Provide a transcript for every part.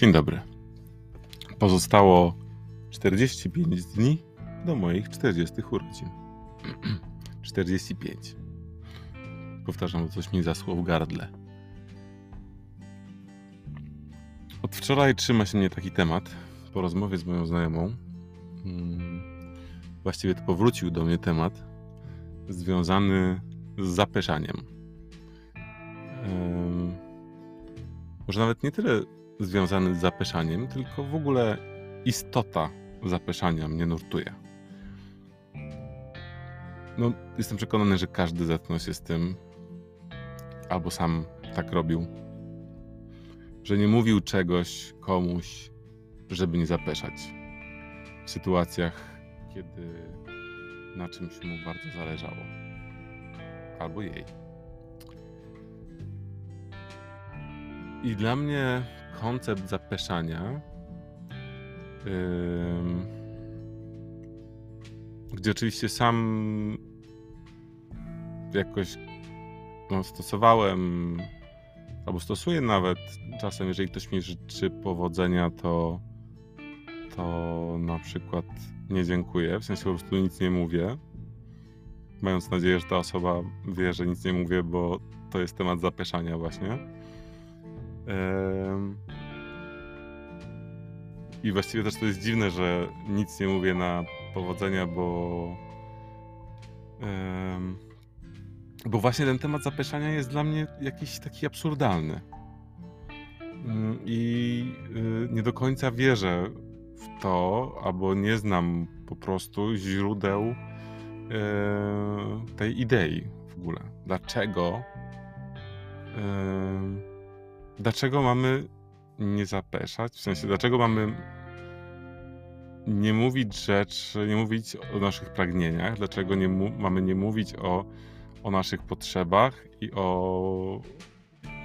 Dzień dobry. Pozostało 45 dni do moich 40 urodzin. 45. Powtarzam, bo coś mi zasło w gardle. Od wczoraj trzyma się mnie taki temat. Po rozmowie z moją znajomą, mm, właściwie to powrócił do mnie temat związany z zapeszaniem. Może nawet nie tyle związany z zapeszaniem, tylko w ogóle istota zapeszania mnie nurtuje. No, jestem przekonany, że każdy zetknął się z tym, albo sam tak robił, że nie mówił czegoś komuś, żeby nie zapeszać. W sytuacjach, kiedy na czymś mu bardzo zależało, albo jej. I dla mnie koncept zapeszania, gdzie oczywiście sam jakoś no, stosowałem, albo stosuję nawet czasem, jeżeli ktoś mi życzy powodzenia, to, to na przykład nie dziękuję, w sensie po prostu nic nie mówię, mając nadzieję, że ta osoba wie, że nic nie mówię, bo to jest temat zapeszania właśnie. I właściwie też to jest dziwne, że nic nie mówię na powodzenia, bo. Bo właśnie ten temat zapeszania jest dla mnie jakiś taki absurdalny. Mm, I y, nie do końca wierzę w to, albo nie znam po prostu źródeł e, tej idei w ogóle. Dlaczego? Dlaczego mamy nie zapeszać? W sensie, dlaczego mamy nie mówić rzeczy, nie mówić o naszych pragnieniach? Dlaczego nie mamy nie mówić o, o naszych potrzebach i o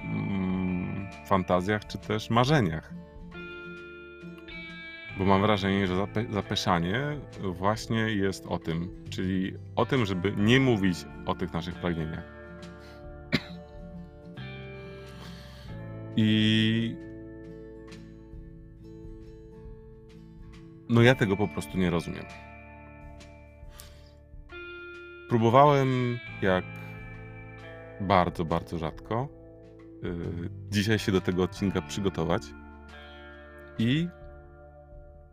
mm, fantazjach czy też marzeniach? Bo mam wrażenie, że zape zapeszanie właśnie jest o tym, czyli o tym, żeby nie mówić o tych naszych pragnieniach. I no ja tego po prostu nie rozumiem. Próbowałem jak bardzo, bardzo rzadko yy, dzisiaj się do tego odcinka przygotować i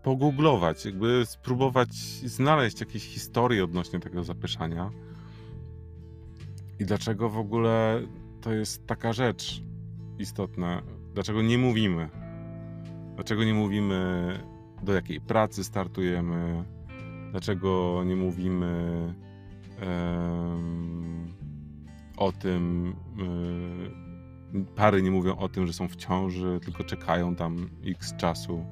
pogooglować, jakby spróbować znaleźć jakieś historie odnośnie tego zapeszania i dlaczego w ogóle to jest taka rzecz istotne. Dlaczego nie mówimy? Dlaczego nie mówimy, do jakiej pracy startujemy? Dlaczego nie mówimy um, o tym, um, pary nie mówią o tym, że są w ciąży, tylko czekają tam x czasu.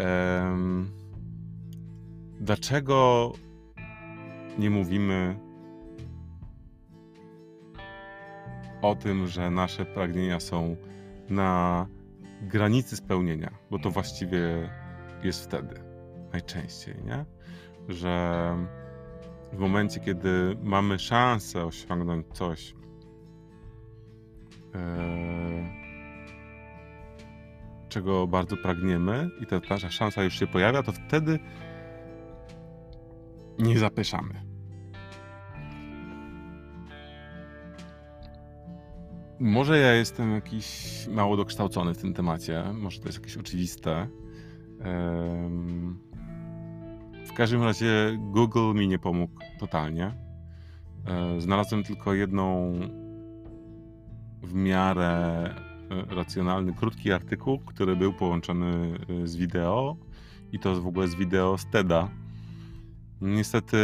Um, dlaczego nie mówimy o tym, że nasze pragnienia są na granicy spełnienia, bo to właściwie jest wtedy najczęściej, nie? Że w momencie, kiedy mamy szansę osiągnąć coś, e, czego bardzo pragniemy, i ta nasza szansa już się pojawia, to wtedy nie zapeszamy. Może ja jestem jakiś mało dokształcony w tym temacie, może to jest jakieś oczywiste. W każdym razie Google mi nie pomógł totalnie. E, znalazłem tylko jedną w miarę e, racjonalny, krótki artykuł, który był połączony e, z wideo i to w ogóle z wideo z TEDa. Niestety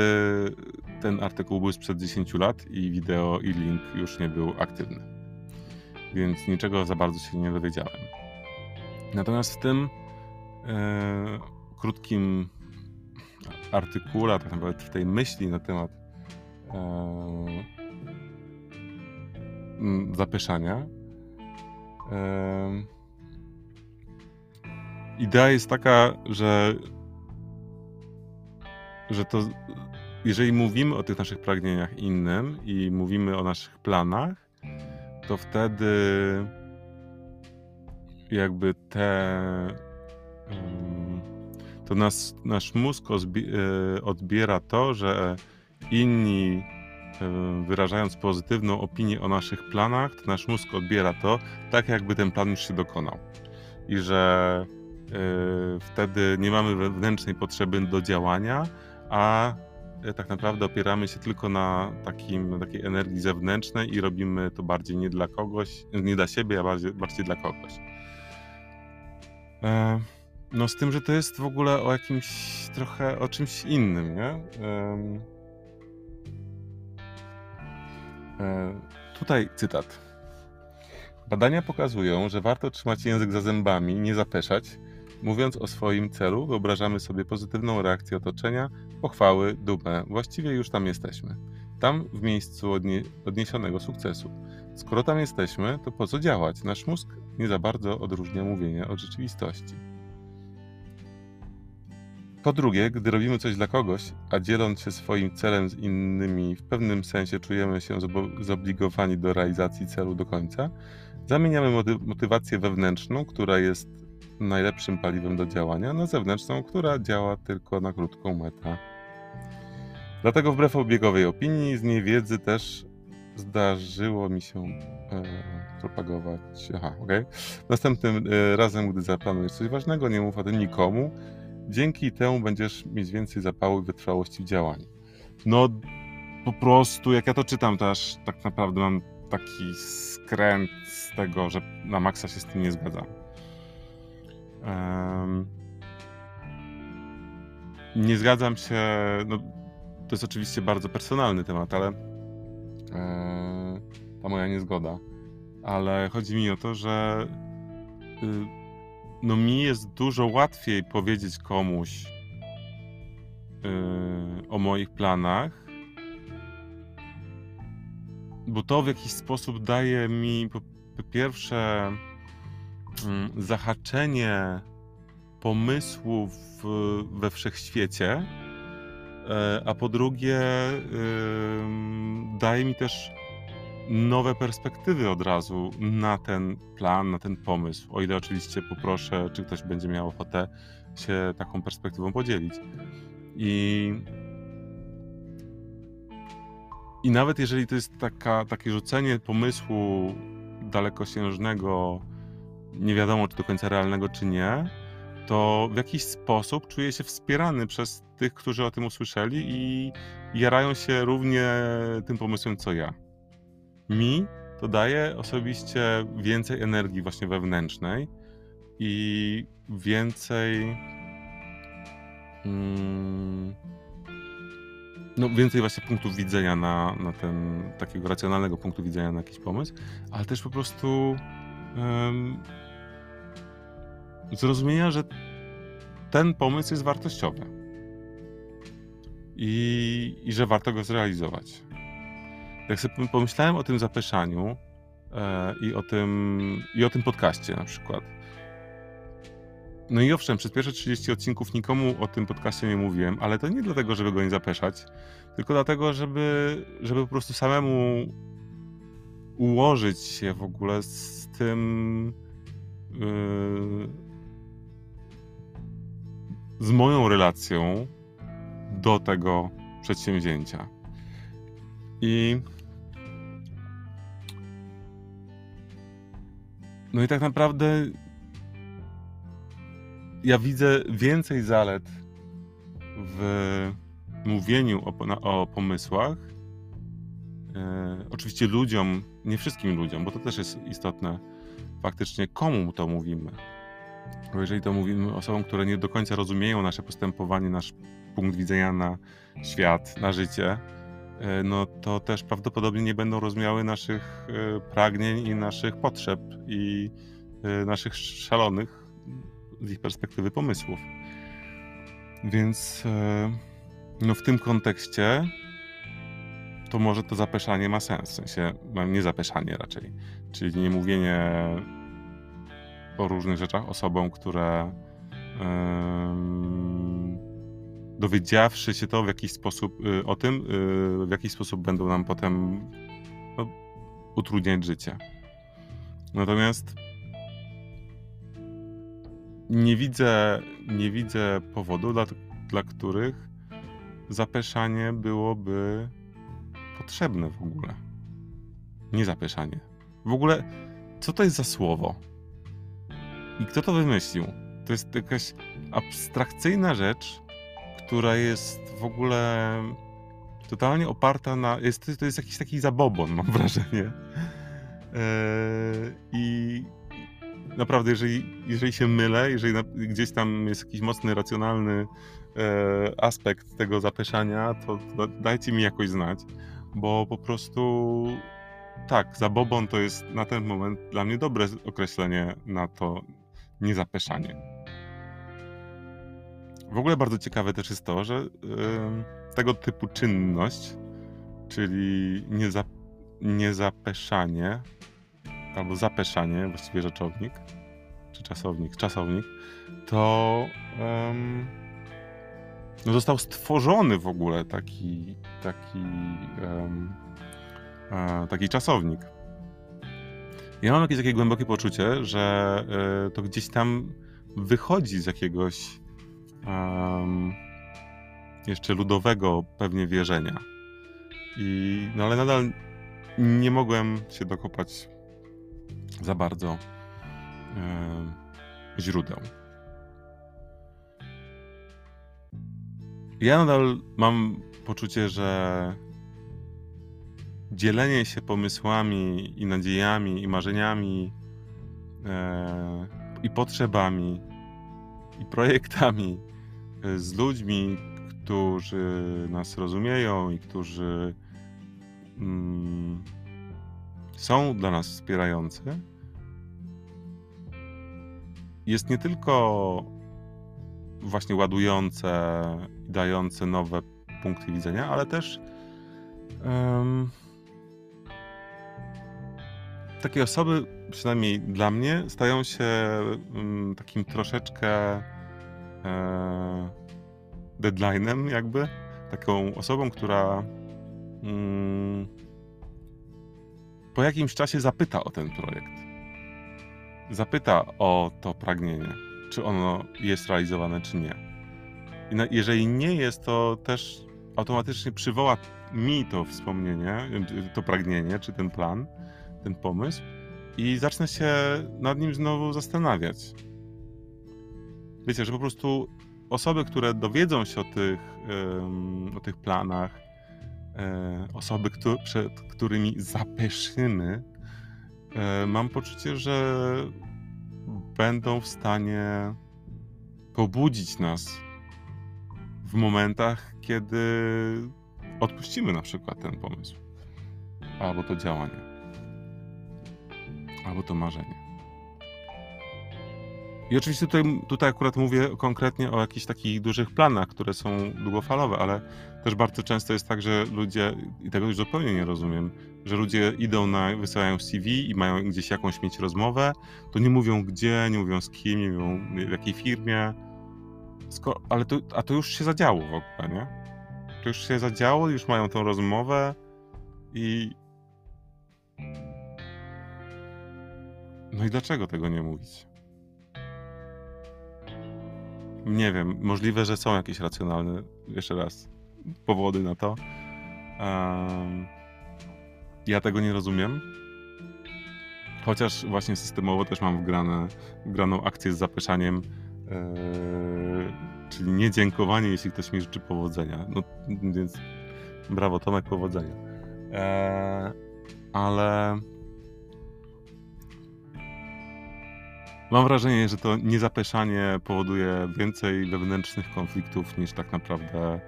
ten artykuł był sprzed 10 lat i wideo i link już nie był aktywny więc niczego za bardzo się nie dowiedziałem. Natomiast w tym e, krótkim artykule, tak naprawdę w tej myśli na temat e, zapyszania, e, idea jest taka, że, że to jeżeli mówimy o tych naszych pragnieniach innym i mówimy o naszych planach, to wtedy jakby te. To nas, nasz mózg e, odbiera to, że inni wyrażając pozytywną opinię o naszych planach, to nasz mózg odbiera to tak, jakby ten plan już się dokonał. I że y, wtedy nie mamy wewnętrznej potrzeby do działania, a e, tak naprawdę opieramy się tylko na, takim, takiej energii zewnętrznej i robimy to bardziej nie dla kogoś, nie dla siebie, a bardziej, bardziej dla kogoś. E, no z tym, że to jest w ogóle o jakimś trochę, o czymś innym, nie? E, tutaj cytat. Badania pokazują, że warto trzymać język za zębami, nie zapeszać. Mówiąc o swoim celu, wyobrażamy sobie pozytywną reakcję otoczenia, pochwały, dumę. Właściwie już tam jesteśmy. Tam w miejscu odnie odniesionego sukcesu. Skoro tam jesteśmy, to po co działać? Nasz mózg nie za bardzo odróżnia mówienie od rzeczywistości. Po drugie, gdy robimy coś dla kogoś, a dzieląc się swoim celem z innymi, w pewnym sensie czujemy się zobligowani do realizacji celu do końca, zamieniamy motywację wewnętrzną, która jest najlepszym paliwem do działania, na zewnętrzną, która działa tylko na krótką metę. Dlatego wbrew obiegowej opinii, z niewiedzy też zdarzyło mi się e, propagować. Aha, okej. Okay. Następnym e, razem, gdy zaplanujesz coś ważnego, nie mów o tym nikomu, Dzięki temu będziesz mieć więcej zapału i wytrwałości w działaniu. No, po prostu, jak ja to czytam, to aż tak naprawdę mam taki skręt z tego, że na maksa się z tym nie zgadzam. Nie zgadzam się, no, to jest oczywiście bardzo personalny temat, ale e, ta moja niezgoda. Ale chodzi mi o to, że y, no mi jest dużo łatwiej powiedzieć komuś yy, o moich planach, bo to w jakiś sposób daje mi po, pierwsze zahaczenie pomysłów we wszechświecie, yy, a po drugie daje mi też nowe perspektywy od razu na ten plan, na ten pomysł. O ile oczywiście poproszę, czy ktoś będzie miał ochotę się taką perspektywą podzielić. I, i nawet jeżeli to jest taka, takie rzucenie pomysłu dalekosiężnego, nie wiadomo czy do końca realnego, czy nie, to w jakiś sposób czuję się wspierany przez tych, którzy o tym usłyszeli i jarają się równie tym pomysłem co ja. Mi to daje osobiście więcej energii właśnie wewnętrznej i więcej mm, no więcej właśnie punktów widzenia na, na ten, takiego racjonalnego punktu widzenia na jakiś pomysł, ale też po prostu um, zrozumienia, że ten pomysł jest wartościowy i, i że warto go zrealizować. Jak sobie pomyślałem o tym zapeszaniu e, i, o tym, i o tym podcaście na przykład. No i owszem, przez pierwsze 30 odcinków nikomu o tym podcaście nie mówiłem, ale to nie dlatego, żeby go nie zapeszać, tylko dlatego, żeby, żeby po prostu samemu ułożyć się w ogóle z tym. Yy, z moją relacją do tego przedsięwzięcia. I No i tak naprawdę ja widzę więcej zalet w mówieniu o, o pomysłach. E, oczywiście ludziom, nie wszystkim ludziom, bo to też jest istotne, faktycznie komu to mówimy. Bo jeżeli to mówimy osobom, które nie do końca rozumieją nasze postępowanie, nasz punkt widzenia na świat, na życie, E, no to też prawdopodobnie nie będą rozumiały naszych e, pragnień i naszych potrzeb i e, naszych szalonych z ich perspektywy pomysłów. Więc no w tym kontekście to może to zapeszanie ma sens, w sensie no, nie zapeszanie raczej, czyli nie mówienie o różnych rzeczach osobom, które dowiedziawszy się to w jakiś sposób y, o tym, y, w jakiś sposób będą nam potem no, utrudniać życie. Natomiast nie widzę, nie widzę powodu, dla, dla których zapeszanie byłoby potrzebne w ogóle. Nie zapeszanie. W ogóle, co to jest za słowo? I kto to wymyślił? To jest jakaś abstrakcyjna rzecz, która jest w ogóle totalnie oparta na. Jest, to jest jakiś taki zabobon, mam wrażenie. Eee, I naprawdę, jeżeli, jeżeli się mylę, jeżeli na, gdzieś tam jest jakiś mocny, racjonalny e, aspekt tego zapeszania, to, to dajcie mi jakoś znać, bo po prostu tak, zabobon to jest na ten moment dla mnie dobre określenie na to niezapeszanie. W ogóle bardzo ciekawe też jest to, że tego typu czynność, czyli nieza, niezapeszanie, albo zapeszanie, właściwie rzeczownik, czy czasownik, czasownik, to no został stworzony w ogóle taki, taki, e, taki czasownik. Ja mam jakieś takie głębokie poczucie, że e, to gdzieś tam wychodzi z jakiegoś um, jeszcze ludowego pewnie wierzenia. I, no ale nadal nie mogłem się dokopać za bardzo e, źródeł. Ja nadal mam poczucie, że dzielenie się pomysłami i nadziejami i marzeniami e, i potrzebami i projektami e, z ludźmi, którzy nas rozumieją i którzy mm, są dla nas wspierający, jest nie tylko właśnie ładujące dające nowe punkty widzenia, ale też um, takie osoby, przynajmniej dla mnie, stają się um, takim troszeczkę e, deadline'em jakby, taką osobą, która um, po jakimś czasie zapyta o ten projekt. Zapyta o to pragnienie, czy ono jest realizowane, czy nie. I na, jeżeli nie jest, to też automatycznie przywoła mi to wspomnienie, to pragnienie, czy ten plan, ten pomysł i zacznę się nad nim znowu zastanawiać. Wiecie, że po prostu osoby, które dowiedzą się o tych, o tych planach, E, osoby, przed którymi zapeszymy, e, mam poczucie, że będą w stanie pobudzić nas w momentach, kiedy odpuścimy na przykład ten pomysł, albo to działanie, albo to marzenie. I oczywiście tutaj, tutaj akurat mówię konkretnie o jakichś takich dużych planach, które są długofalowe, ale też bardzo często jest tak, że ludzie, i tego już zupełnie nie rozumiem, że ludzie idą na, wysyłają CV i mają gdzieś jakąś mieć rozmowę, to nie mówią gdzie, nie mówią z kim, nie mówią w jakiej firmie, ale to, a to już się zadziało w ogóle, nie? To już się zadziało, już mają tą rozmowę i... No i dlaczego tego nie mówić? Nie wiem, możliwe, że są jakieś racjonalne, jeszcze raz, powody na to. Um, ja tego nie rozumiem. Chociaż właśnie systemowo też mam wgrane, wgraną akcję z zapeszaniem, yy, czyli niedziękowanie, jeśli ktoś mi życzy powodzenia. No, więc brawo Tomek, powodzenia. Eee, ale Mam wrażenie, że to niezapeszanie powoduje więcej wewnętrznych konfliktów niż tak naprawdę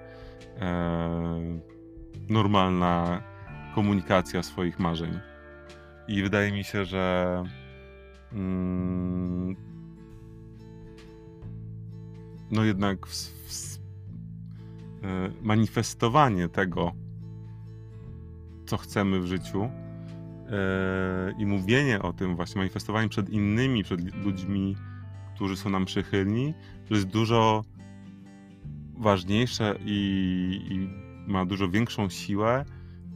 e, normalna komunikacja swoich marzeń. I wydaje mi się, że mm, no jednak w, w, e, manifestowanie tego, co chcemy w życiu, i mówienie o tym, właśnie manifestowanie przed innymi, przed ludźmi, którzy są nam przychylni, to jest dużo ważniejsze i, i ma dużo większą siłę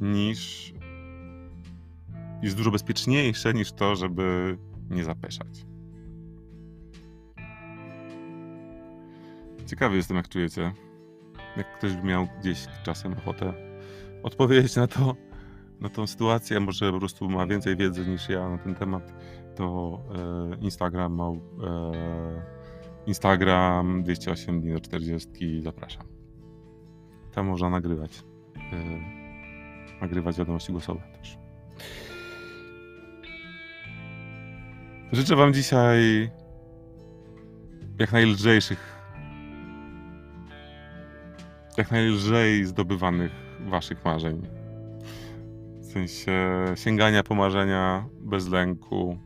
niż jest dużo bezpieczniejsze niż to, żeby nie zapeszać. Ciekawy jestem, jak czujecie. Jak ktoś by miał gdzieś czasem ochotę odpowiedzieć na to, na tą sytuację, może po prostu ma więcej wiedzy niż ja na ten temat, to e, Instagram ma e, Instagram 208 dni do 40 zapraszam. Tam można nagrywać. E, nagrywać wiadomości głosowe też. Życzę Wam dzisiaj jak najlżejszych, jak najlżej zdobywanych Waszych marzeń. W sensie sięgania po marzenia bez lęku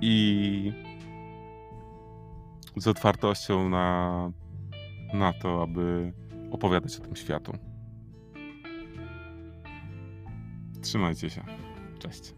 i z otwartością na, na to, aby opowiadać o tym światu. Trzymajcie się. Cześć.